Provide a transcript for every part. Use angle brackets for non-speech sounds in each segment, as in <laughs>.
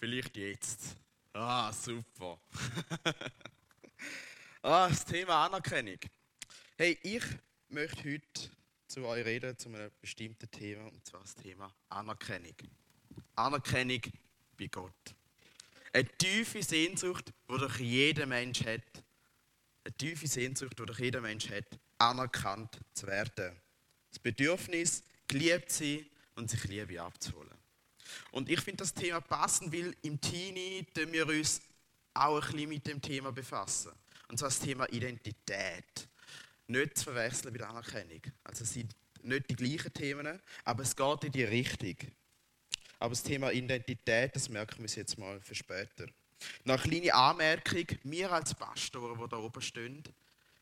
Vielleicht jetzt. Ah, super. <laughs> ah, das Thema Anerkennung. Hey, ich möchte heute zu euch reden, zu einem bestimmten Thema, und zwar das Thema Anerkennung. Anerkennung bei Gott. Eine tiefe Sehnsucht, die doch jeder Mensch hat. Eine tiefe Sehnsucht, die doch jeder Mensch hat, anerkannt zu werden. Das Bedürfnis, geliebt zu sein und sich Liebe abzuholen. Und ich finde das Thema passend, weil im Teenie wir uns auch ein bisschen mit dem Thema befassen. Und zwar das Thema Identität. Nicht zu verwechseln mit Anerkennung. Also es sind nicht die gleichen Themen, aber es geht in die Richtung. Aber das Thema Identität, das merken wir uns jetzt mal für später. Noch eine kleine Anmerkung. Wir als Pastoren, die da oben stehen,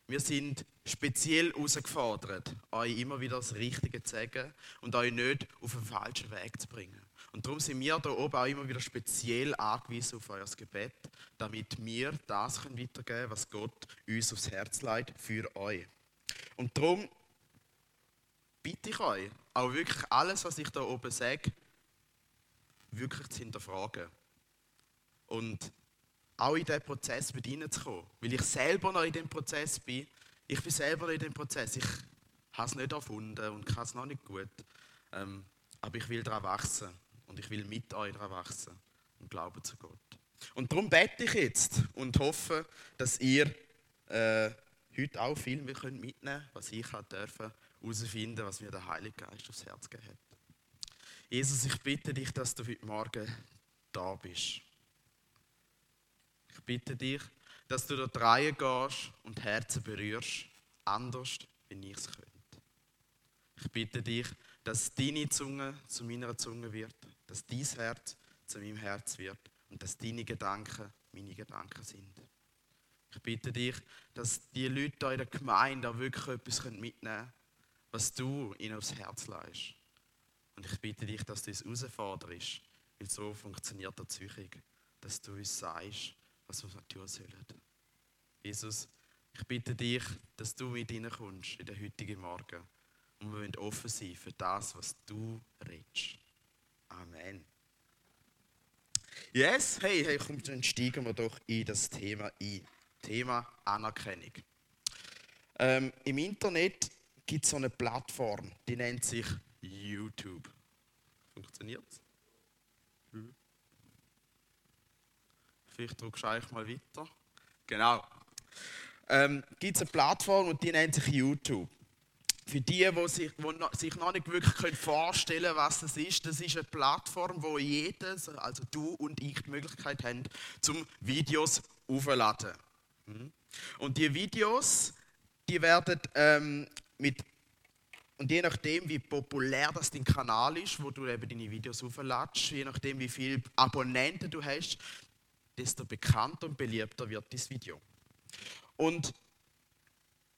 wir sind speziell herausgefordert, euch immer wieder das Richtige zu sagen und euch nicht auf den falschen Weg zu bringen. Und darum sind wir da oben auch immer wieder speziell angewiesen auf euer Gebet, damit wir das weitergeben können, was Gott uns aufs Herz legt für euch. Und darum bitte ich euch, auch wirklich alles, was ich da oben sage, wirklich zu hinterfragen. Und auch in diesen Prozess mit reinzukommen. Weil ich selber noch in dem Prozess bin. Ich bin selber noch in dem Prozess. Ich habe es nicht erfunden und kann es noch nicht gut. Ähm, aber ich will daran wachsen. Und ich will mit euch daran wachsen. Und glauben zu Gott. Und darum bete ich jetzt und hoffe, dass ihr äh, heute auch viel mitnehmen könnt, was ich dürfen herausfinden, was mir der Heilige Geist aufs Herz gegeben hat. Jesus, ich bitte dich, dass du heute Morgen da bist. Ich bitte dich, dass du dort reingehst und Herzen berührst, anders, wie ich es könnte. Ich bitte dich, dass deine Zunge zu meiner Zunge wird, dass dein Herz zu meinem Herz wird und dass deine Gedanken meine Gedanken sind. Ich bitte dich, dass die Leute in der Gemeinde auch wirklich etwas mitnehmen können, was du ihnen aufs Herz leist. Und ich bitte dich, dass du uns herausforderst, weil so funktioniert der Züchung, dass du uns sagst, was wir tun sollen. Jesus, ich bitte dich, dass du mit kommst in den heutigen Morgen. Und wir wollen offen sein für das, was du redest. Amen. Yes, hey, hey, komm, dann steigen wir doch in das Thema ein. Thema Anerkennung. Ähm, Im Internet gibt es so eine Plattform, die nennt sich YouTube. Funktioniert? Hm. Vielleicht drückst du mal weiter. Genau. Ähm, gibt es eine Plattform und die nennt sich YouTube. Für die, die sich, die sich noch nicht wirklich vorstellen können, was das ist, das ist eine Plattform, wo jedes, also du und ich, die Möglichkeit haben, zum Videos aufzuladen. Hm. Und die Videos, die werden ähm, mit und je nachdem, wie populär das dein Kanal ist, wo du eben deine Videos aufladest, je nachdem, wie viele Abonnenten du hast, desto bekannter und beliebter wird dieses Video. Und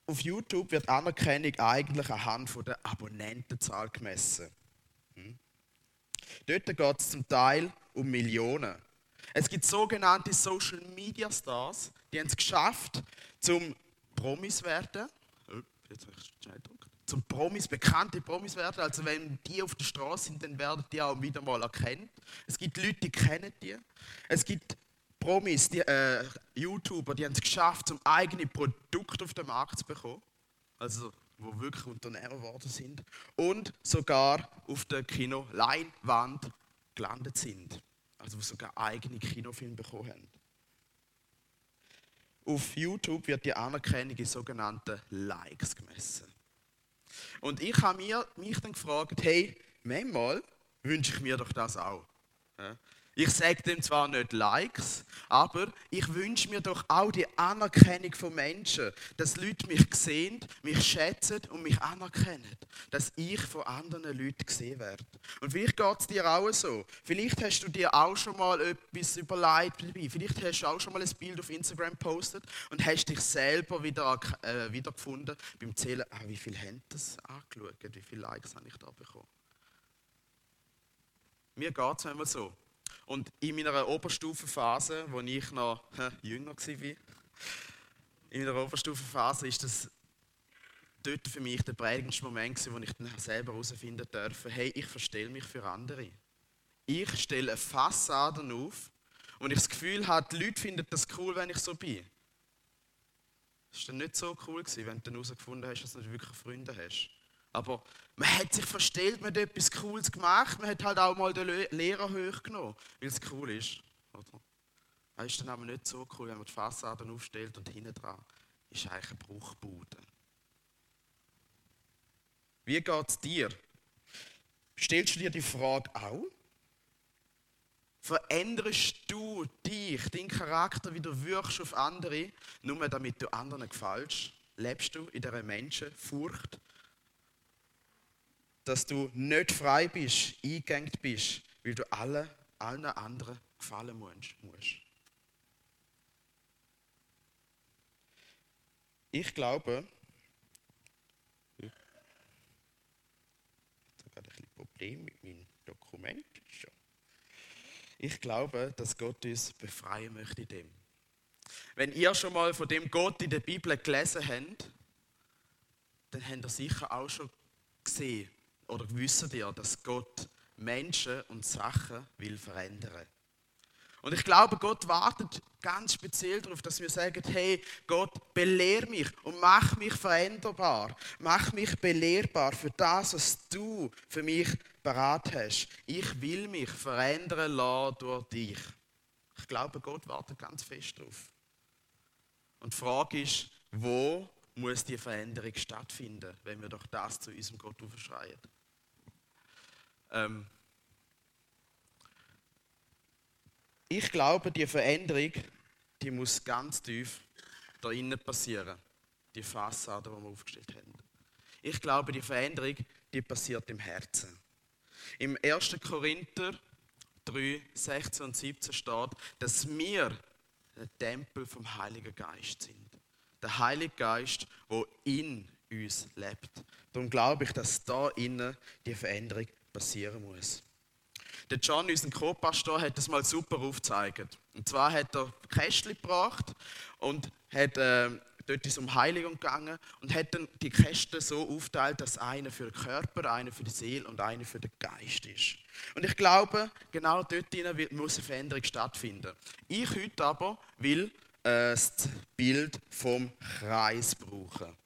auf YouTube wird Anerkennung eigentlich anhand von der Abonnentenzahl gemessen. Hm? Dort geht es zum Teil um Millionen. Es gibt sogenannte Social Media Stars, die haben es geschafft, zum Promis werden. Oh, jetzt habe ich gedrückt zum Promis, bekannte Promis werden. Also wenn die auf der Straße sind, dann werden die auch wieder mal erkannt. Es gibt Leute, die kennen die. Es gibt Promis, die, äh, YouTuber, die haben es geschafft, um eigene Produkte auf den Markt zu bekommen. Also wo wirklich Unternehmer geworden sind. Und sogar auf der Kino-Leinwand gelandet sind. Also wo sogar eigene Kinofilme bekommen haben. Auf YouTube wird die Anerkennung in sogenannten Likes gemessen. Und ich habe mich dann gefragt, hey, manchmal wünsche ich mir doch das auch. Ich sage dem zwar nicht Likes, aber ich wünsche mir doch auch die Anerkennung von Menschen, dass Leute mich sehen, mich schätzen und mich anerkennen, dass ich von anderen Leuten gesehen werde. Und vielleicht geht es dir auch so. Vielleicht hast du dir auch schon mal etwas überlegt, vielleicht hast du auch schon mal ein Bild auf Instagram gepostet und hast dich selber wieder äh, wiedergefunden beim Zählen, ah, wie viele haben das angeschaut, wie viele Likes habe ich da bekommen. Mir geht es manchmal so. Und in meiner Oberstufenphase, wo ich noch hä, jünger war, in meiner Oberstufenphase ist das dort für mich der prägendste Moment, wo ich dann selber herausfinden durfte, hey, ich verstelle mich für andere. ich stelle eine Fassade auf und ich das Gefühl habe, die Leute finden das cool, wenn ich so bin. Das war dann nicht so cool, gewesen, wenn du dann herausgefunden hast, dass du nicht wirklich Freunde hast. Aber man hat sich verstellt, man hat etwas Cooles gemacht, man hat halt auch mal den Lehrer hochgenommen, weil es cool ist. Oder? Das ist dann aber nicht so cool, wenn man die Fassade aufstellt und hinten dran ist eigentlich eine Bruchbude. Wie geht es dir? Stellst du dir die Frage auch? Veränderst du dich, deinen Charakter, wie du wirkst auf andere, nur damit du anderen gefällst? Lebst du in dieser Menschenfurcht? Dass du nicht frei bist, eingegangen bist, weil du alle, allen anderen gefallen musst. Ich glaube, ich habe gerade ein bisschen Problem mit meinem Dokument. Ich glaube, dass Gott uns befreien möchte in dem. Wenn ihr schon mal von dem Gott in der Bibel gelesen habt, dann habt ihr sicher auch schon gesehen oder wisst ihr, dass Gott Menschen und Sachen will verändern. Und ich glaube, Gott wartet ganz speziell darauf, dass wir sagen, hey, Gott, belehr mich und mach mich veränderbar. Mach mich belehrbar für das, was du für mich parat hast. Ich will mich verändern lassen durch dich. Ich glaube, Gott wartet ganz fest darauf. Und die Frage ist, wo muss die Veränderung stattfinden, wenn wir doch das zu unserem Gott aufschreien? Ähm ich glaube, die Veränderung, die muss ganz tief da innen passieren. Die Fassade, die wir aufgestellt haben. Ich glaube, die Veränderung, die passiert im Herzen. Im 1. Korinther 3, 16 und 17 steht, dass wir der Tempel vom Heiligen Geist sind. Der Heilige Geist, wo in uns lebt. Darum glaube ich, dass da innen die Veränderung passieren muss. Der John, unser Co-Pastor, hat das mal super aufgezeigt. Und zwar hat er Kästchen gebracht und hat äh, dort ist es um Heiligung gegangen und hat dann die Kästen so aufgeteilt, dass einer für den Körper, einer für die Seele und einer für den Geist ist. Und ich glaube, genau dort muss eine Veränderung stattfinden. Ich heute aber will äh, das Bild vom Kreis brauchen.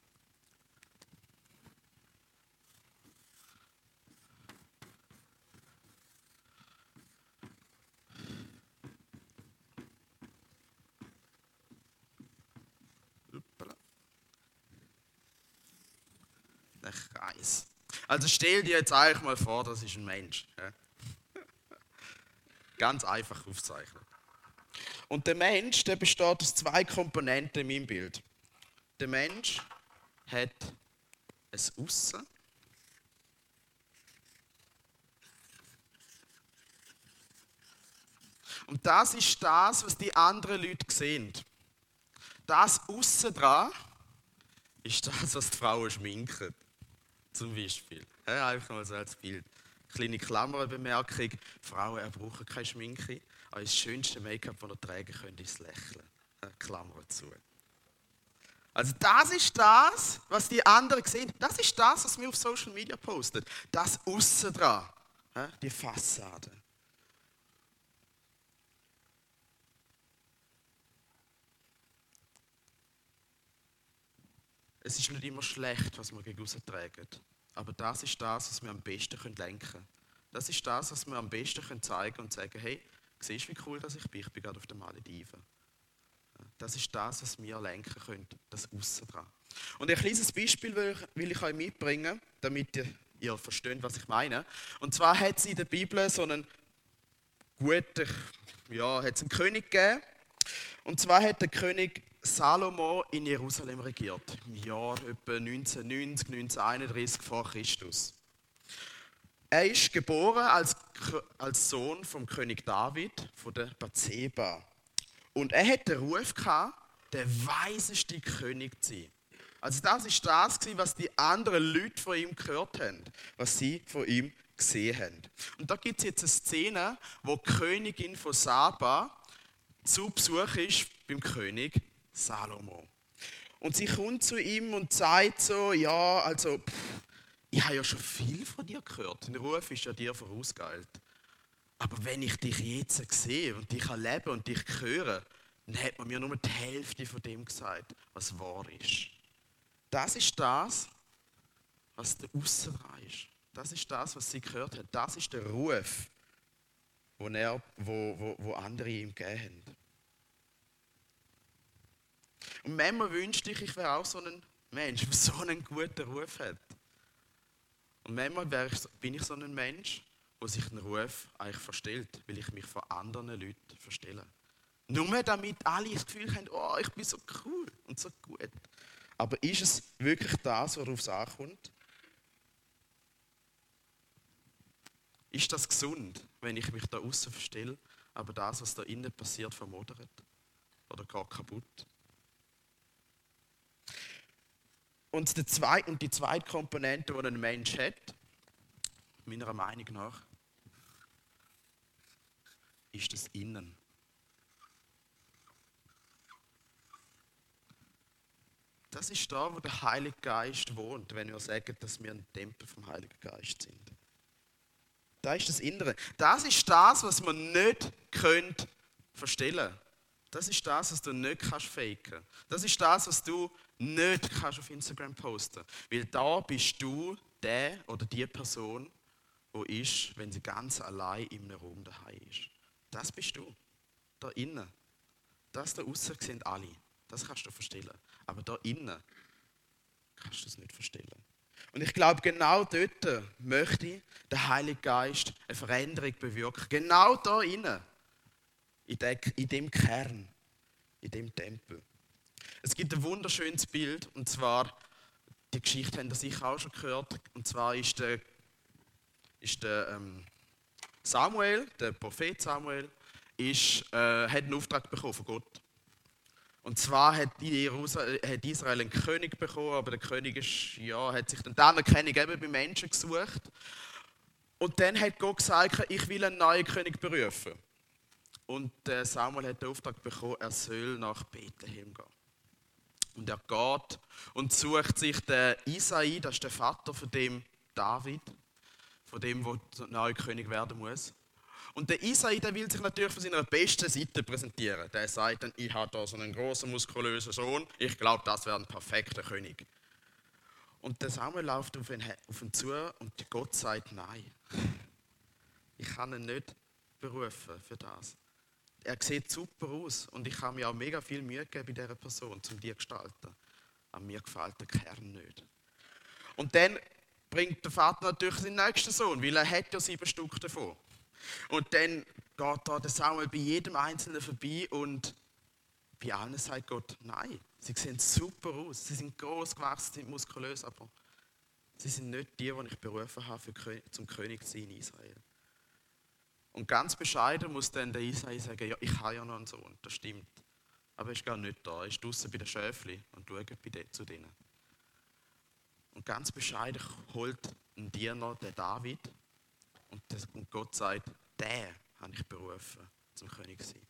Der Kreis. Also stell dir jetzt eigentlich mal vor, das ist ein Mensch. <laughs> Ganz einfach aufzeichnen. Und der Mensch, der besteht aus zwei Komponenten in meinem Bild. Der Mensch hat ein Aussen. Und das ist das, was die anderen Leute sehen. Das Aussen dran ist das, was die Frauen schminken. Zum Beispiel. Ja, einfach mal so als Bild. Kleine Klammerbemerkung: Frauen brauchen keine Schminke, aber das schönste Make-up, das ihr tragen könnt, ist das Lächeln. Klammer zu. Also das ist das, was die anderen sehen. Das ist das, was wir auf Social Media posten. Das außen dran, die Fassade. Es ist nicht immer schlecht, was wir gegen tragen. Aber das ist das, was wir am besten lenken können. Das ist das, was wir am besten zeigen können und sagen, hey, siehst du, wie cool dass ich bin? Ich bin gerade auf den Malediven. Das ist das, was wir lenken können, das Aussen dran. Und ein kleines Beispiel will ich, euch mitbringen, damit ihr, ihr versteht, was ich meine. Und zwar hat es in der Bibel so einen guten, ja, hat es einen König gegeben. Und zwar hat der König Salomo in Jerusalem regiert, im Jahr etwa 1990, 1931 vor Christus. Er ist geboren als, als Sohn vom König David von der Bathseba. Und er hat den Ruf gehabt, der weiseste König zu sein. Also das ist das, was die anderen Leute von ihm gehört haben, was sie von ihm gesehen haben. Und da gibt es jetzt eine Szene, wo die Königin von Saba zu Besuch ist beim König Salomo. Und sie kommt zu ihm und sagt so, ja, also, pff, ich habe ja schon viel von dir gehört. Der Ruf ist ja dir vorausgeeilt. Aber wenn ich dich jetzt sehe und dich erlebe und dich höre, dann hat man mir nur die Hälfte von dem gesagt, was wahr ist. Das ist das, was der Aussenrei ist. Das ist das, was sie gehört hat. Das ist der Ruf, wo, er, wo, wo, wo andere ihm gegeben haben. Und manchmal wünschte ich, ich wäre auch so ein Mensch, der so einen guten Ruf hat. Und manchmal ich, bin ich so ein Mensch, der sich den Ruf eigentlich verstellt, weil ich mich von anderen Leuten verstelle. Nur damit alle das Gefühl haben, oh, ich bin so cool und so gut. Aber ist es wirklich das, worauf es ankommt? Ist das gesund, wenn ich mich da außen verstelle, aber das, was da innen passiert, vermodert? Oder gar kaputt? Und die zweite, und die zweite Komponente, die ein Mensch hat, meiner Meinung nach, ist das Innen. Das ist da, wo der Heilige Geist wohnt, wenn wir sagen, dass wir ein Tempel vom Heiligen Geist sind. Da ist das Innere. Das ist das, was man nicht könnt verstellen. Das ist das, was du nicht kannst faken. Das ist das, was du nicht kannst auf Instagram posten. Weil da bist du der oder die Person, wo ist, wenn sie ganz allein in einem Raum daheim ist. Das bist du. Da innen. Das da außen sind alle. Das kannst du verstellen. Aber da innen kannst du es nicht verstellen. Und ich glaube, genau dort möchte der Heilige Geist eine Veränderung bewirken. Genau da innen. In dem Kern. In dem Tempel. Es gibt ein wunderschönes Bild. Und zwar, die Geschichte haben ihr sicher auch schon gehört. Und zwar ist der, ist der ähm, Samuel, der Prophet Samuel, ist, äh, hat einen Auftrag bekommen von Gott. Und zwar hat, hat Israel einen König bekommen, aber der König ist, ja, hat sich dann die Anerkennung eben bei Menschen gesucht. Und dann hat Gott gesagt, ich will einen neuen König berufen. Und Samuel hat den Auftrag bekommen, er soll nach Bethlehem gehen. Und er geht und sucht sich den Isai, das ist der Vater von dem David, von dem, der neue König werden muss. Und der Isai, der will sich natürlich von seiner besten Seite präsentieren. Der sagt dann, ich habe da so einen großen, muskulösen Sohn, ich glaube, das wäre ein perfekter König. Und der Samuel läuft auf ihn, auf ihn zu und Gott sagt, nein, ich kann ihn nicht berufen für das. Er sieht super aus und ich habe mir auch mega viel Mühe gegeben bei dieser Person, um die zu gestalten. Aber mir gefällt der Kern nicht. Und dann bringt der Vater natürlich seinen nächsten Sohn, weil er hat ja sieben Stück davon. Und dann geht da der Samuel bei jedem Einzelnen vorbei und bei allen sagt Gott, nein, sie sehen super aus, sie sind groß gewachsen, sind muskulös, aber sie sind nicht die, die ich berufen habe, für, zum König zu sein in Israel. Und ganz bescheiden muss dann der Isai sagen, ja, ich habe ja noch einen Sohn, das stimmt. Aber er ist gar nicht da, er ist draußen bei den Schäfli und schaut bei denen, zu denen. Und ganz bescheiden holt ein Diener den David und, das, und Gott sagt, der habe ich berufen zum König zu sein.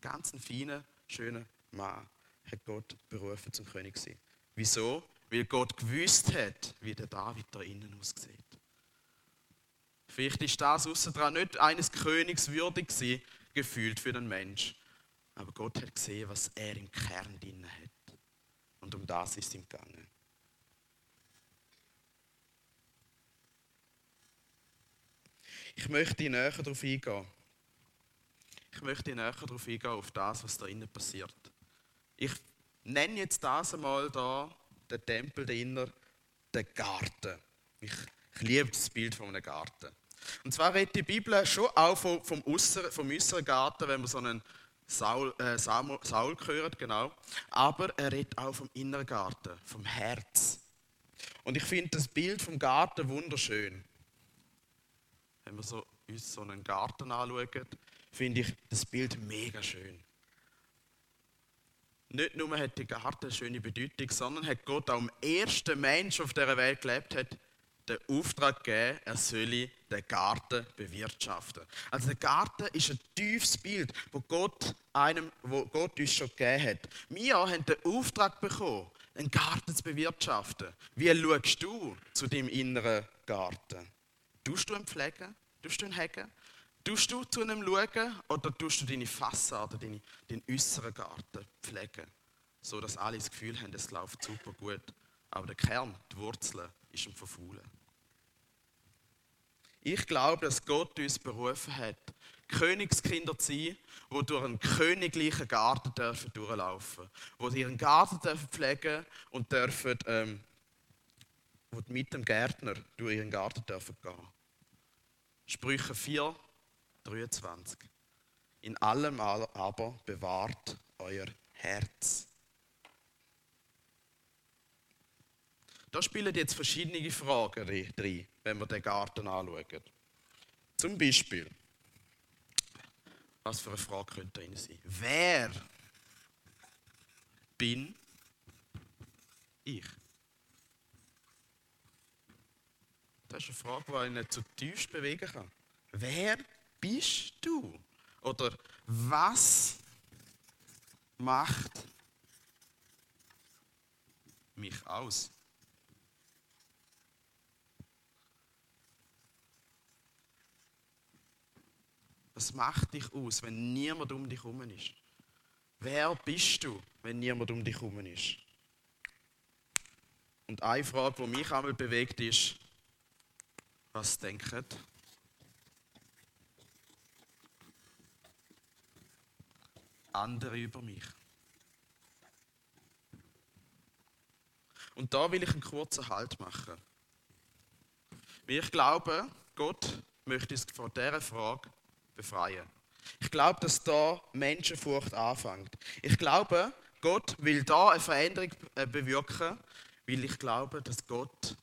Ganz ein feiner, schöner Mann hat Gott berufen zum König zu sein. Wieso? Weil Gott gewusst hat, wie der David da innen aussieht. Vielleicht ist das außerdem nicht eines Königs würdig gewesen, gefühlt für den Mensch. Aber Gott hat gesehen, was er im Kern drin hat. Und um das ist ihm gegangen. Ich möchte näher darauf eingehen. Ich möchte näher darauf eingehen, auf das, was da innen passiert. Ich nenne jetzt das einmal da, den Tempel dahinter, den Garten. Ich, ich liebe das Bild von einem Garten. Und zwar redet die Bibel schon auch vom, vom, vom äußeren Garten, wenn man so einen Saul, äh, Saul, Saul hört, genau. Aber er redet auch vom inneren Garten, vom Herz. Und ich finde das Bild vom Garten wunderschön wenn wir so, uns so einen Garten anschauen, finde ich das Bild mega schön. Nicht nur hat der Garten eine schöne Bedeutung, sondern hat Gott auch dem ersten Mensch auf dieser Welt gelebt hat, den Auftrag gegeben, er solle den Garten bewirtschaften. Also der Garten ist ein tiefes Bild, wo Gott, einem, wo Gott uns schon gegeben hat. Wir haben den Auftrag bekommen, einen Garten zu bewirtschaften. Wie schaust du zu deinem inneren Garten? Tust du ihn pflegen? Tust du ihn hacken? Tust du zu einem schauen oder tust du deine Fassade, deine, deinen äußeren Garten pflegen? So dass alle das Gefühl haben, es läuft super gut. Aber der Kern, die Wurzeln, ist am Verfaulen. Ich glaube, dass Gott uns berufen hat, Königskinder zu sein, die durch einen königlichen Garten dürfen durchlaufen dürfen. Die ihren Garten dürfen pflegen und dürfen, ähm, die mit dem Gärtner durch ihren Garten dürfen gehen. Sprüche 4, 23. In allem aber bewahrt euer Herz. Da spielen jetzt verschiedene Fragen drin, wenn wir den Garten anschauen. Zum Beispiel, was für eine Frage könnte da sein? Wer bin ich? Das ist eine Frage, die ich nicht zutiefst bewegen kann. Wer bist du? Oder was macht mich aus? Was macht dich aus, wenn niemand um dich herum ist? Wer bist du, wenn niemand um dich herum ist? Und eine Frage, die mich einmal bewegt, ist, was denken andere über mich? Und da will ich einen kurzen Halt machen. Weil ich glaube, Gott möchte uns vor dieser Frage befreien. Ich glaube, dass da Menschenfurcht anfängt. Ich glaube, Gott will da eine Veränderung äh, bewirken, weil ich glaube, dass Gott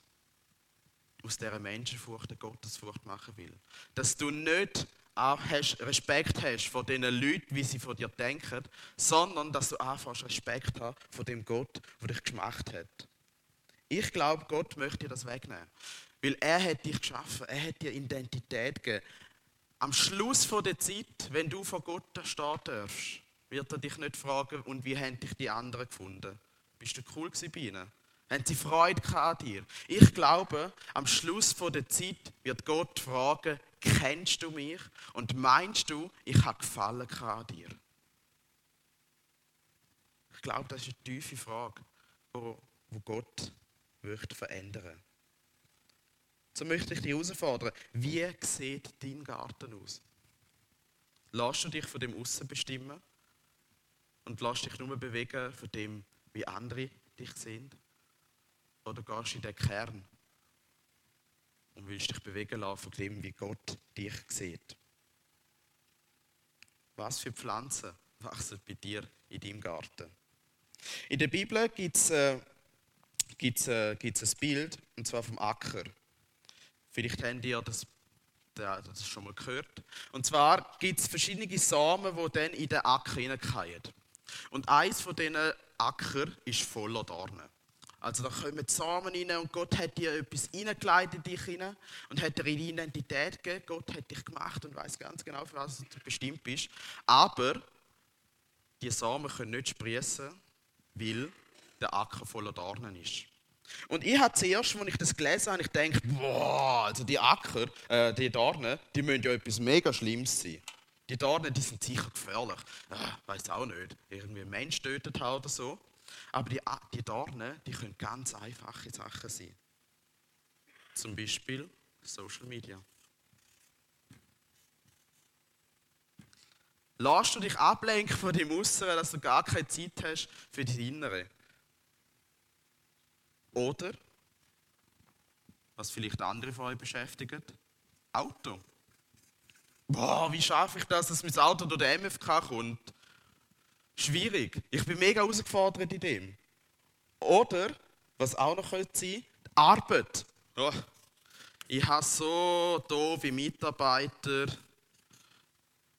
aus dieser Menschenfurcht eine Gottesfurcht machen will. Dass du nicht auch Respekt hast vor den Leuten, wie sie von dir denken, sondern dass du anfängst Respekt hast vor dem Gott, der dich gemacht hat. Ich glaube, Gott möchte dir das wegnehmen. Weil er hat dich geschaffen, er hat dir Identität gegeben. Am Schluss der Zeit, wenn du vor Gott stehen darfst, wird er dich nicht fragen, und wie haben dich die anderen gefunden? Bist du cool bei ihnen? Haben sie Freude an dir? Ich glaube, am Schluss der Zeit wird Gott fragen, kennst du mich? Und meinst du, ich habe Gefallen an dir? Ich glaube, das ist eine tiefe Frage, wo Gott möchte verändern so möchte ich dich herausfordern. Wie sieht dein Garten aus? Lass du dich von dem Aussen bestimmen? Und lass dich nur bewegen von dem, wie andere dich sehen? Oder gehst du in den Kern und willst dich bewegen lassen von dem, wie Gott dich sieht? Was für Pflanzen wachsen bei dir in deinem Garten? In der Bibel gibt es äh, gibt's, äh, gibt's ein Bild, und zwar vom Acker. Vielleicht habt ihr das, das schon mal gehört. Und zwar gibt es verschiedene Samen, die dann in den Acker hineinfallen. Und eins von diesen Acker ist voller Dornen. Also da kommen Samen rein und Gott hat dir etwas hineingeleitet in dich hinein und hat dir eine Identität gegeben. Gott hat dich gemacht und weiß ganz genau, für was du bestimmt bist. Aber die Samen können nicht sprießen, weil der Acker voller Dornen ist. Und ich habe zuerst, als ich das gelesen habe, ich gedacht, boah, also die Acker, äh, die Dornen, die müssen ja etwas mega Schlimmes sein. Die Dornen, die sind sicher gefährlich. Ah, weiß auch nicht. Irgendwie ein Mensch tötet hat oder so. Aber die, die Dornen, die können ganz einfache Sachen sein. Zum Beispiel Social Media. Lass du dich ablenken von dem Äußeren, dass du gar keine Zeit hast für das Innere. Oder, was vielleicht andere von euch beschäftigt, Auto. Boah, wie schaffe ich das, dass mein Auto durch den MFK kommt? Schwierig. Ich bin mega herausgefordert in dem. Oder, was auch noch sein könnte, die Arbeit. Oh, ich habe so doofe Mitarbeiter,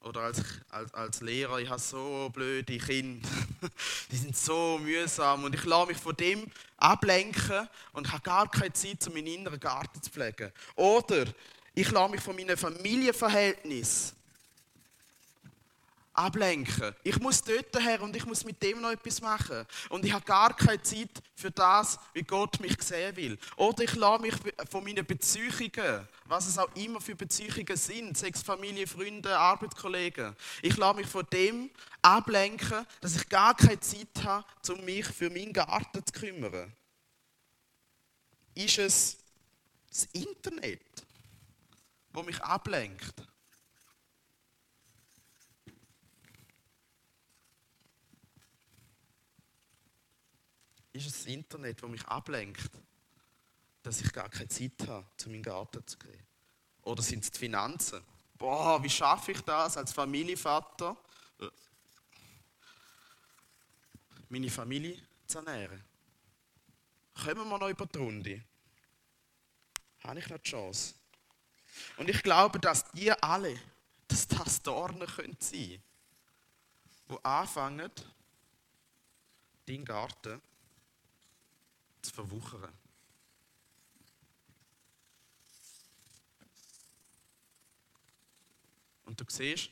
oder als, als, als Lehrer, ich habe so blöde Kinder, <laughs> die sind so mühsam und ich lasse mich von dem ablenken und habe gar keine Zeit, um meinen inneren Garten zu pflegen. Oder ich lasse mich von meinem Familienverhältnis ablenken. Ich muss dort her und ich muss mit dem noch etwas machen. Und ich habe gar keine Zeit für das, wie Gott mich sehen will. Oder ich lasse mich von meinen Beziehungen, was es auch immer für Beziehungen sind, sechs Familie, Freunde, Arbeitskollegen, ich lasse mich von dem ablenken, dass ich gar keine Zeit habe, um mich für meinen Garten zu kümmern. Ist es das Internet, wo mich ablenkt? ist es das Internet, das mich ablenkt, dass ich gar keine Zeit habe, zu meinem Garten zu gehen? Oder sind es die Finanzen? Boah, wie schaffe ich das als Familienvater, meine Familie zu ernähren? Kommen wir noch über die Runde? Habe ich noch die Chance? Und ich glaube, dass die alle, dass das Dornen können sein, wo anfangen, dein Garten zu verwuchern. Und du siehst,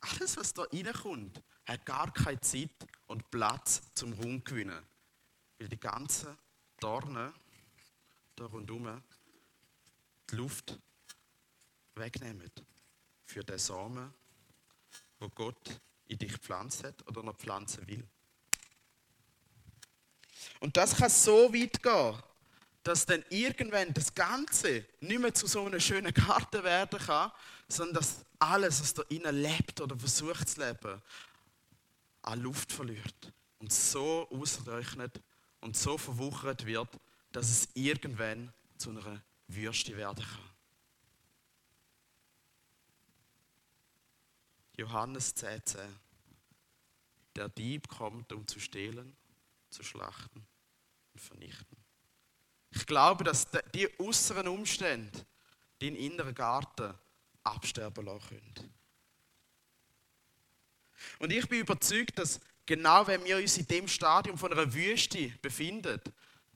alles, was da reinkommt, hat gar keine Zeit und Platz zum Raum gewinnen. Weil die ganzen Dornen da rundherum die Luft wegnehmen für den Samen, wo Gott in dich gepflanzt hat oder noch pflanzen will. Und das kann so weit gehen, dass dann irgendwann das Ganze nicht mehr zu so einem schönen Garten werden kann, sondern dass alles, was da innen lebt oder versucht zu leben, an Luft verliert und so ausrechnet und so verwuchert wird, dass es irgendwann zu einer Würste werden kann. Johannes 10, 10. Der Dieb kommt, um zu stehlen, zu schlachten und vernichten. Ich glaube, dass die äußeren Umstände den inneren Garten absterben lassen können. Und ich bin überzeugt, dass genau wenn wir uns in dem Stadium von einer Wüste befinden,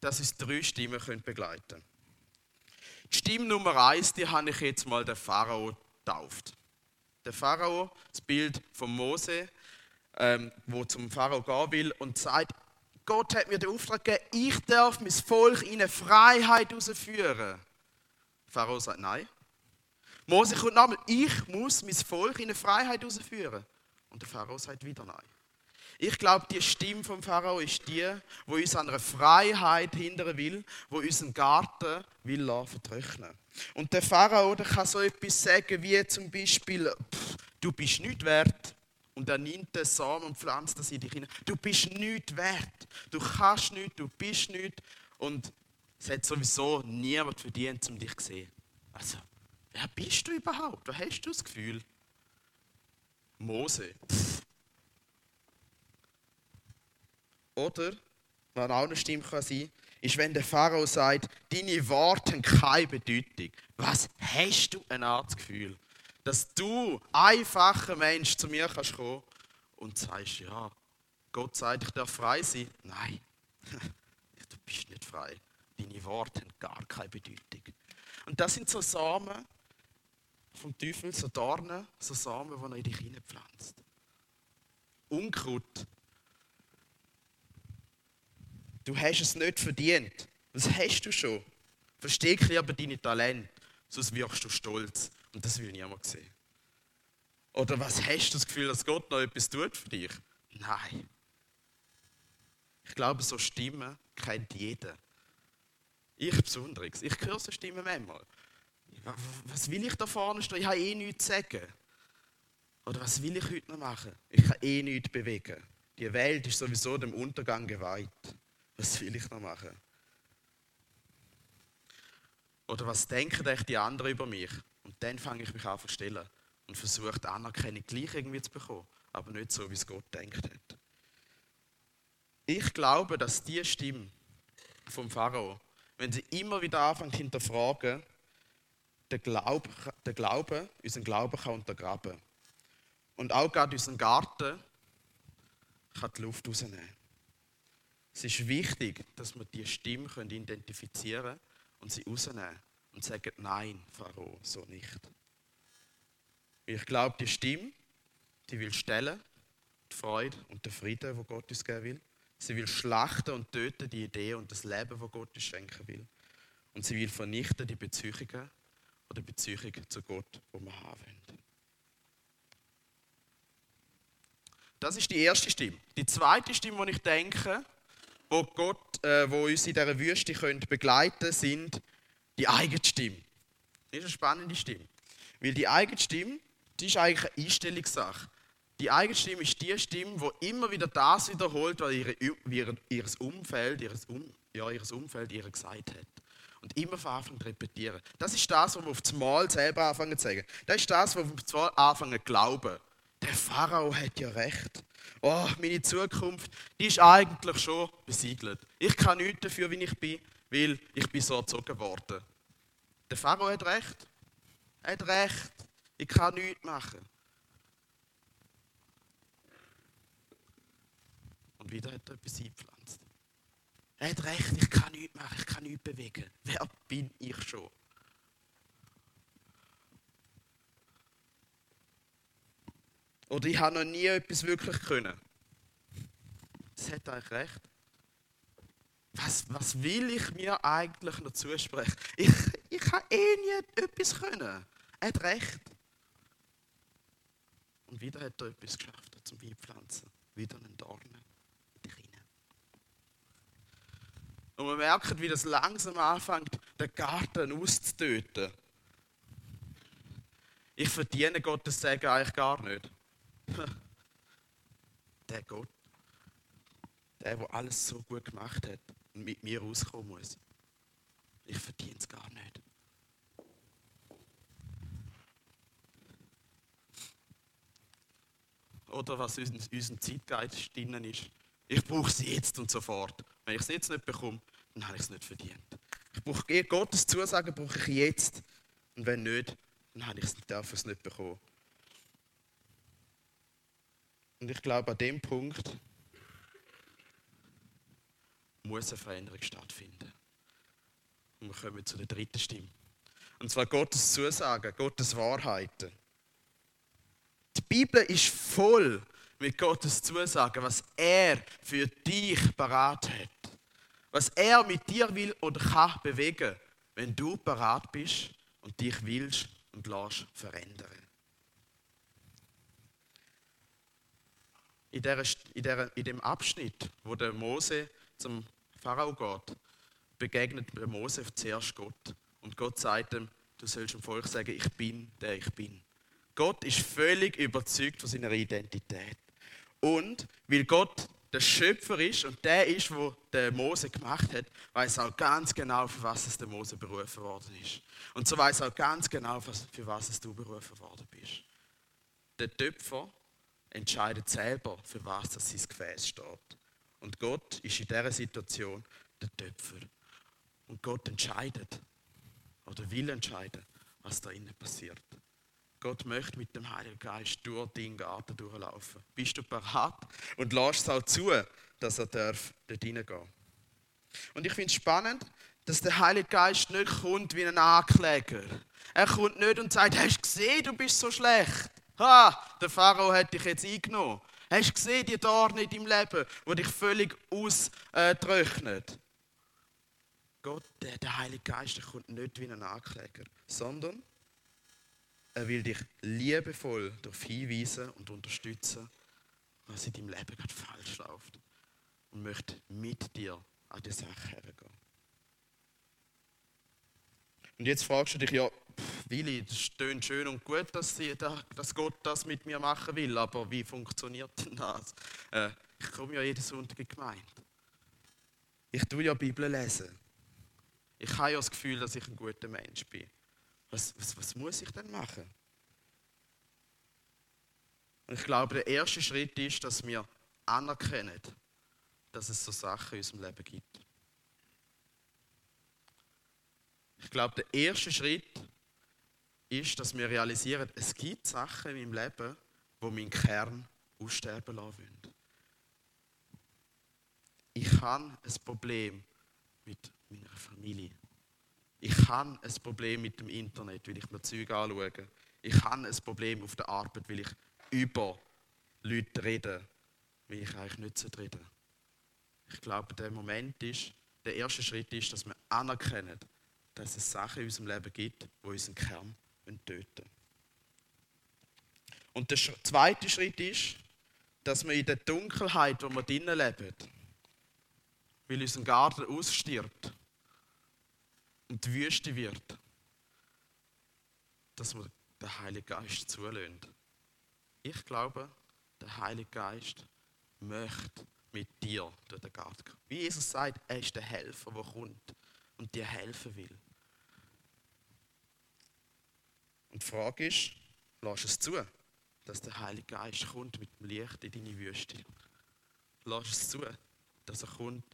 dass uns drei Stimmen begleiten können. Die Stimme Nummer eins, die habe ich jetzt mal der Pharao getauft. Der Pharao, das Bild von Mose, ähm, wo zum Pharao gehen will und sagt, Gott hat mir den Auftrag gegeben, ich darf mein Volk in eine Freiheit herausführen. Pharao sagt nein. Mose kommt nochmal, ich muss mein Volk in eine Freiheit herausführen. Und der Pharao sagt wieder nein. Ich glaube, die Stimme vom Pharao ist die, wo uns an einer Freiheit hindern will, wo unseren Garten will vertrocknen. Und der Pharao der kann so etwas sagen wie zum Beispiel, pff, du bist nicht wert, und er nimmt den Samen und pflanzt das in dich hinein. Du bist nichts wert. Du kannst nichts, du bist nichts. Und es hat sowieso niemand verdient, um dich zu sehen. Also, wer bist du überhaupt? Wer hast du das Gefühl? Mose. Oder, was auch eine Stimme kann sein ist, wenn der Pharao sagt, deine Worte haben keine Bedeutung. Was hast du ein Art Gefühl? Dass du, einfacher Mensch, zu mir kannst kommen und sagst, ja, Gott sagt, ich darf frei sein. Nein, <laughs> du bist nicht frei. Deine Worte haben gar keine Bedeutung. Und das sind so Samen vom Teufel, so Dornen, so Samen, die er in dich hineinpflanzt. Unkraut. Du hast es nicht verdient. Das hast du schon. Versteck lieber deine Talente, sonst wirkst du stolz. Und das will niemand sehen. Oder was hast du das Gefühl, dass Gott noch etwas tut für dich? Nein. Ich glaube, so Stimmen kennt jeder. Ich besonders. Ich höre so Stimmen manchmal. Was will ich da vorne stehen? Ich habe eh nichts zu sagen. Oder was will ich heute noch machen? Ich kann eh nichts bewegen. Die Welt ist sowieso dem Untergang geweiht. Was will ich noch machen? Oder was denken die anderen über mich? Dann fange ich mich an zu verstellen und versuche die Anerkennung gleich irgendwie zu bekommen, aber nicht so, wie es Gott denkt hat. Ich glaube, dass die Stimme vom Pharao, wenn sie immer wieder anfängt zu hinterfragen, den Glauben, den Glauben, unseren Glauben kann untergraben. Und auch gerade unseren Garten kann die Luft rausnehmen. Es ist wichtig, dass wir die Stimme identifizieren können und sie rausnehmen und sagen, nein, Pharao, so nicht. Ich glaube, die Stimme die will stellen, die Freude und den Frieden, wo Gott uns geben will. Sie will schlachten und töten die Idee und das Leben, wo Gott uns schenken will. Und sie will vernichten die Beziehungen oder Beziehungen zu Gott, wo wir haben wollen. Das ist die erste Stimme. Die zweite Stimme, die ich denke, wo Gott, äh, wo uns in dieser Wüste begleiten, sind die eigene Stimme. Das ist eine spannende Stimme, weil die eigene Stimme, die ist eigentlich eine Einstellungssache. Die eigene Stimme ist die Stimme, die immer wieder das wiederholt, was ihre, ihr, ihr Umfeld, ihres um, ja, ihres Umfeld ihr gesagt hat. Und immer von Anfang repetieren. Das ist das, was wir auf das Mal selber anfangen zu sagen. Das ist das, was wir auf das Mal anfangen zu glauben. Der Pharao hat ja recht. Oh, meine Zukunft, die ist eigentlich schon besiegelt. Ich kann nichts dafür, wie ich bin, weil ich bin so erzogen worden. Der Pharao hat recht. Er hat recht. Ich kann nichts machen. Und wieder hat er etwas eingepflanzt. Er hat recht, ich kann nichts machen, ich kann nichts bewegen. Wer bin ich schon? Oder ich habe noch nie etwas wirklich können. Das hat eigentlich recht. Was, was will ich mir eigentlich noch zusprechen? Ich, ich habe eh nie etwas können. Er hat recht. Und wieder hat er etwas geschafft zum Weinpflanzen. Wieder einen Dornen. Und man merkt, wie das langsam anfängt, den Garten auszutöten. Ich verdiene Gottes Segen eigentlich gar nicht. <laughs> Der Gott, der, der alles so gut gemacht hat mit mir rauskommen muss. Ich verdiene es gar nicht. Oder was in unserem Zeitgeist drin ist. Ich brauche sie jetzt und sofort. Wenn ich es jetzt nicht bekomme, dann habe ich es nicht verdient. Ich brauche Gottes Zusagen brauche ich jetzt. Und wenn nicht, dann habe ich es, darf es nicht bekommen. Und ich glaube, an dem Punkt muss eine Veränderung stattfinden. Und wir kommen zu der dritten Stimme. Und zwar Gottes Zusagen, Gottes Wahrheiten. Die Bibel ist voll mit Gottes Zusagen, was er für dich parat hat. Was er mit dir will oder kann bewegen, wenn du parat bist und dich willst und lässt verändern. In, der, in, der, in dem Abschnitt, wo der Mose zum Pharao geht, begegnet Mose zuerst Gott. Und Gott sagt ihm, du sollst dem Volk sagen, ich bin der ich bin. Gott ist völlig überzeugt von seiner Identität. Und weil Gott der Schöpfer ist und der ist, wo der Mose gemacht hat, weiß auch ganz genau, für was es der Mose berufen worden ist. Und so weiß auch ganz genau, für was es du berufen worden bist. Der Töpfer entscheidet selber, für was das sein Gefäß steht. Und Gott ist in dieser Situation der Töpfer. Und Gott entscheidet oder will entscheiden, was da innen passiert. Gott möchte mit dem Heiligen Geist durch deinen Garten durchlaufen. Bist du bereit und lässt es auch zu, dass er darf dort hineingehen Und ich finde es spannend, dass der Heilige Geist nicht kommt wie ein Ankläger. Er kommt nicht und sagt, hast du gesehen, du bist so schlecht. Ha, der Pharao hat dich jetzt eingenommen. Hast du gesehen, die Dorne in deinem Leben, die dich völlig austrocknet? Gott, der, der Heilige Geist, der kommt nicht wie ein Ankläger, sondern er will dich liebevoll darauf hinweisen und unterstützen, was in deinem Leben gerade falsch läuft. Und möchte mit dir an die Sache hergehen. Und jetzt fragst du dich ja, Willi, das stöhnt schön und gut, dass, sie, dass Gott das mit mir machen will, aber wie funktioniert denn das? Äh, ich komme ja jeden Sonntag in die Gemeinde. Ich tue ja Bibel lesen. Ich habe ja das Gefühl, dass ich ein guter Mensch bin. Was, was, was muss ich denn machen? Und ich glaube, der erste Schritt ist, dass wir anerkennen, dass es so Sachen in unserem Leben gibt. Ich glaube, der erste Schritt ist, dass wir realisieren, es gibt Sachen in meinem Leben, wo meinen Kern aussterben lassen wollen. Ich habe ein Problem mit meiner Familie. Ich habe ein Problem mit dem Internet, weil ich mir Zeug anschaue. Ich habe ein Problem auf der Arbeit, weil ich über Leute reden, wie ich eigentlich nicht reden Ich glaube, der Moment ist, der erste Schritt ist, dass wir anerkennen, dass es Sachen in unserem Leben gibt, die unseren Kern töten Und der zweite Schritt ist, dass wir in der Dunkelheit, wo wir drinnen leben, weil unser Garten ausstirbt und die Wüste wird, dass wir den Heiligen Geist zulassen. Ich glaube, der Heilige Geist möchte mit dir durch den Garten gehen. Wie Jesus sagt, er ist der Helfer, der kommt und dir helfen will. Und die Frage ist, lass es zu, dass der Heilige Geist kommt mit dem Licht in deine Wüste. Lass es zu, dass er kommt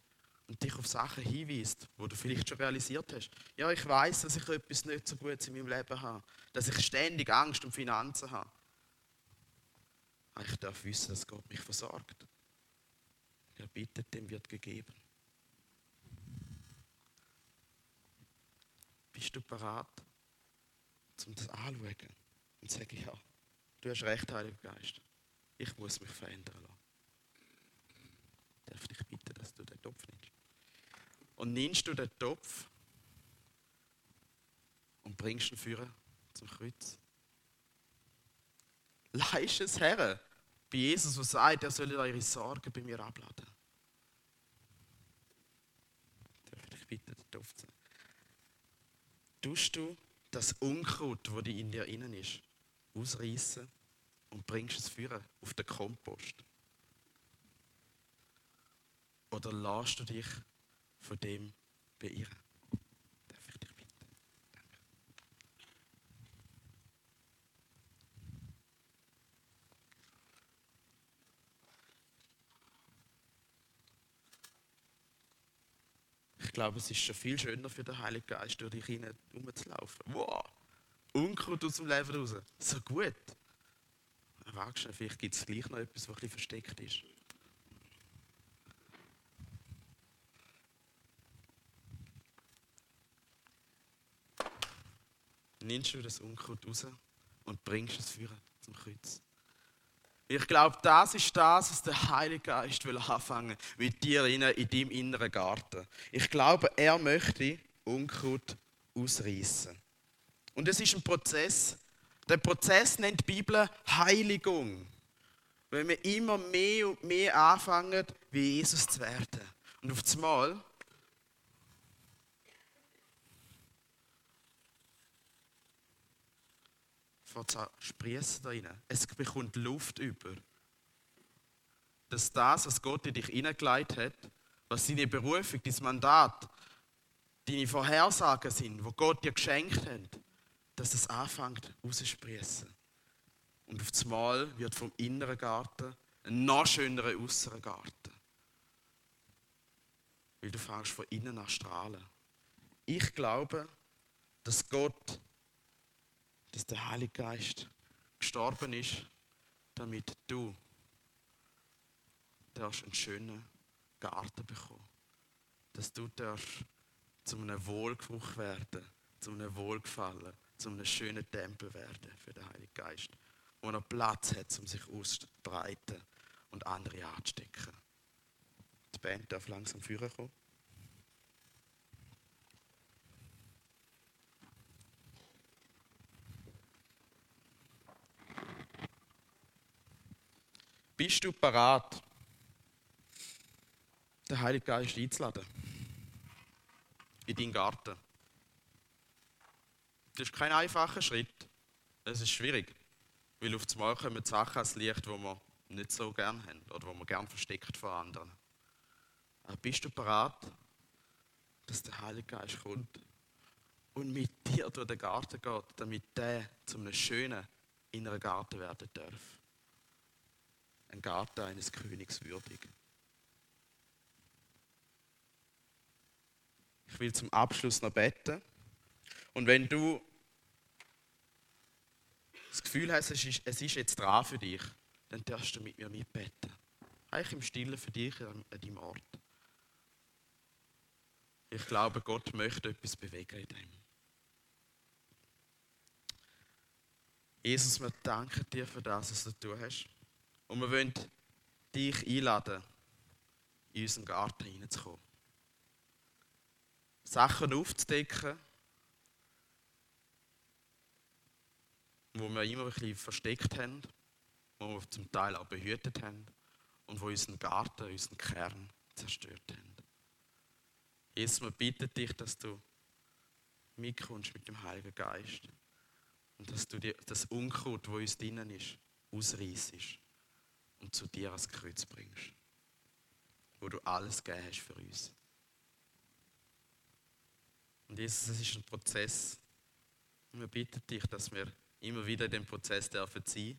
und dich auf Sachen hinweist, wo du vielleicht schon realisiert hast. Ja, ich weiß, dass ich etwas nicht so Gutes in meinem Leben habe, dass ich ständig Angst um Finanzen habe. Aber ich darf wissen, dass Gott mich versorgt. Wer bittet, dem wird gegeben. Bist du bereit, um das anzuschauen und zu sagen, ja, du hast recht, Heiliger Geist, ich muss mich verändern lassen. Darf dich bitten, dass du den Topf nimmst? Und nimmst du den Topf und bringst ihn führen zum Kreuz. Leist es her bei Jesus, der sagt, er soll eure Sorgen bei mir abladen. Darf ich bitten, den Topf zu nehmen? Tust du das Unkraut, das in dir innen ist, ausreißen und bringst es führen auf den Kompost? Oder lässt du dich von dem beirren? Darf ich dich bitten? Danke. Ich glaube, es ist schon viel schöner für den Heiligen Geist, durch dich hinein rumzulaufen. Wow! Unkraut aus dem Leben raus. So gut. Du, vielleicht gibt es gleich noch etwas, was ein bisschen versteckt ist. nimmst du das Unkraut raus und bringst es führen zum Kreuz. Ich glaube, das ist das, was der Heilige Geist will anfangen mit dir in, in deinem inneren Garten. Ich glaube, er möchte Unkraut ausreißen. Und es ist ein Prozess. Der Prozess nennt die Bibel Heiligung. Wenn wir immer mehr und mehr anfangen, wie Jesus zu werden. Und auf einmal fängt an sprießen da rein. Es bekommt Luft über. Dass das, was Gott in dich hineingelegt hat, was seine Berufung, dein Mandat, deine Vorhersagen sind, wo Gott dir geschenkt hat, dass es anfängt rauszusprießen. Und auf einmal wird vom inneren Garten ein noch schönerer äußeren Garten. Weil du fängst von innen an strahlen. Ich glaube, dass Gott dass der Heilige Geist gestorben ist, damit du einen schönen Garten bekommen. Dass du darfst zu einem Wohlgeruch werden, zu einem Wohlgefallen, zu einem schönen Tempel werden für den Heiligen Geist, wo er Platz hat, um sich auszubreiten und andere anzustecken. Die Band darf langsam führen kommen. Bist du parat, den Heiligen Geist einzuladen? In deinen Garten. Das ist kein einfacher Schritt. Es ist schwierig. Weil auf einmal kommen Sachen ans Licht, die wir nicht so gern haben oder die wir gern versteckt vor anderen. Aber bist du parat, dass der Heilige Geist kommt und mit dir durch den Garten geht, damit der zu einem schönen inneren Garten werden darf? Ein Garten eines Königs würdig. Ich will zum Abschluss noch beten. Und wenn du das Gefühl hast, es ist, es ist jetzt dran für dich, dann darfst du mit mir mitbeten. Eigentlich im Stillen für dich an deinem Ort. Ich glaube, Gott möchte etwas bewegen in dem. Jesus, wir danken dir für das, was du tun hast. Und wir wollen dich einladen, in unseren Garten hineinzukommen. Sachen aufzudecken, wo wir immer ein bisschen versteckt haben, wo wir zum Teil auch behütet haben und wo unseren Garten, unseren Kern zerstört haben. Jesus, wir bitten dich, dass du mitkommst mit dem Heiligen Geist und dass du das Unkraut, wo uns drinnen ist, ausreißt und zu dir ans Kreuz bringst, wo du alles gegeben hast für uns. Und Jesus, es ist ein Prozess. Und wir bitten dich, dass wir immer wieder in dem Prozess dürfen sein.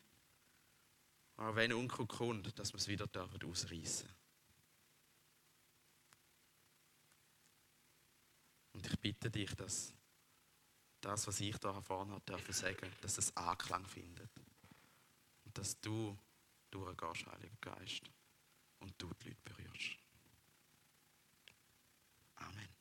Aber wenn Unkraut kommt, dass wir es wieder dürfen ausreißen. Und ich bitte dich, dass das, was ich da vorne habe, dürfen sagen, dass es Anklang findet. Und dass du durchgehst, Heiliger Geist, und du die Leute berührst. Amen.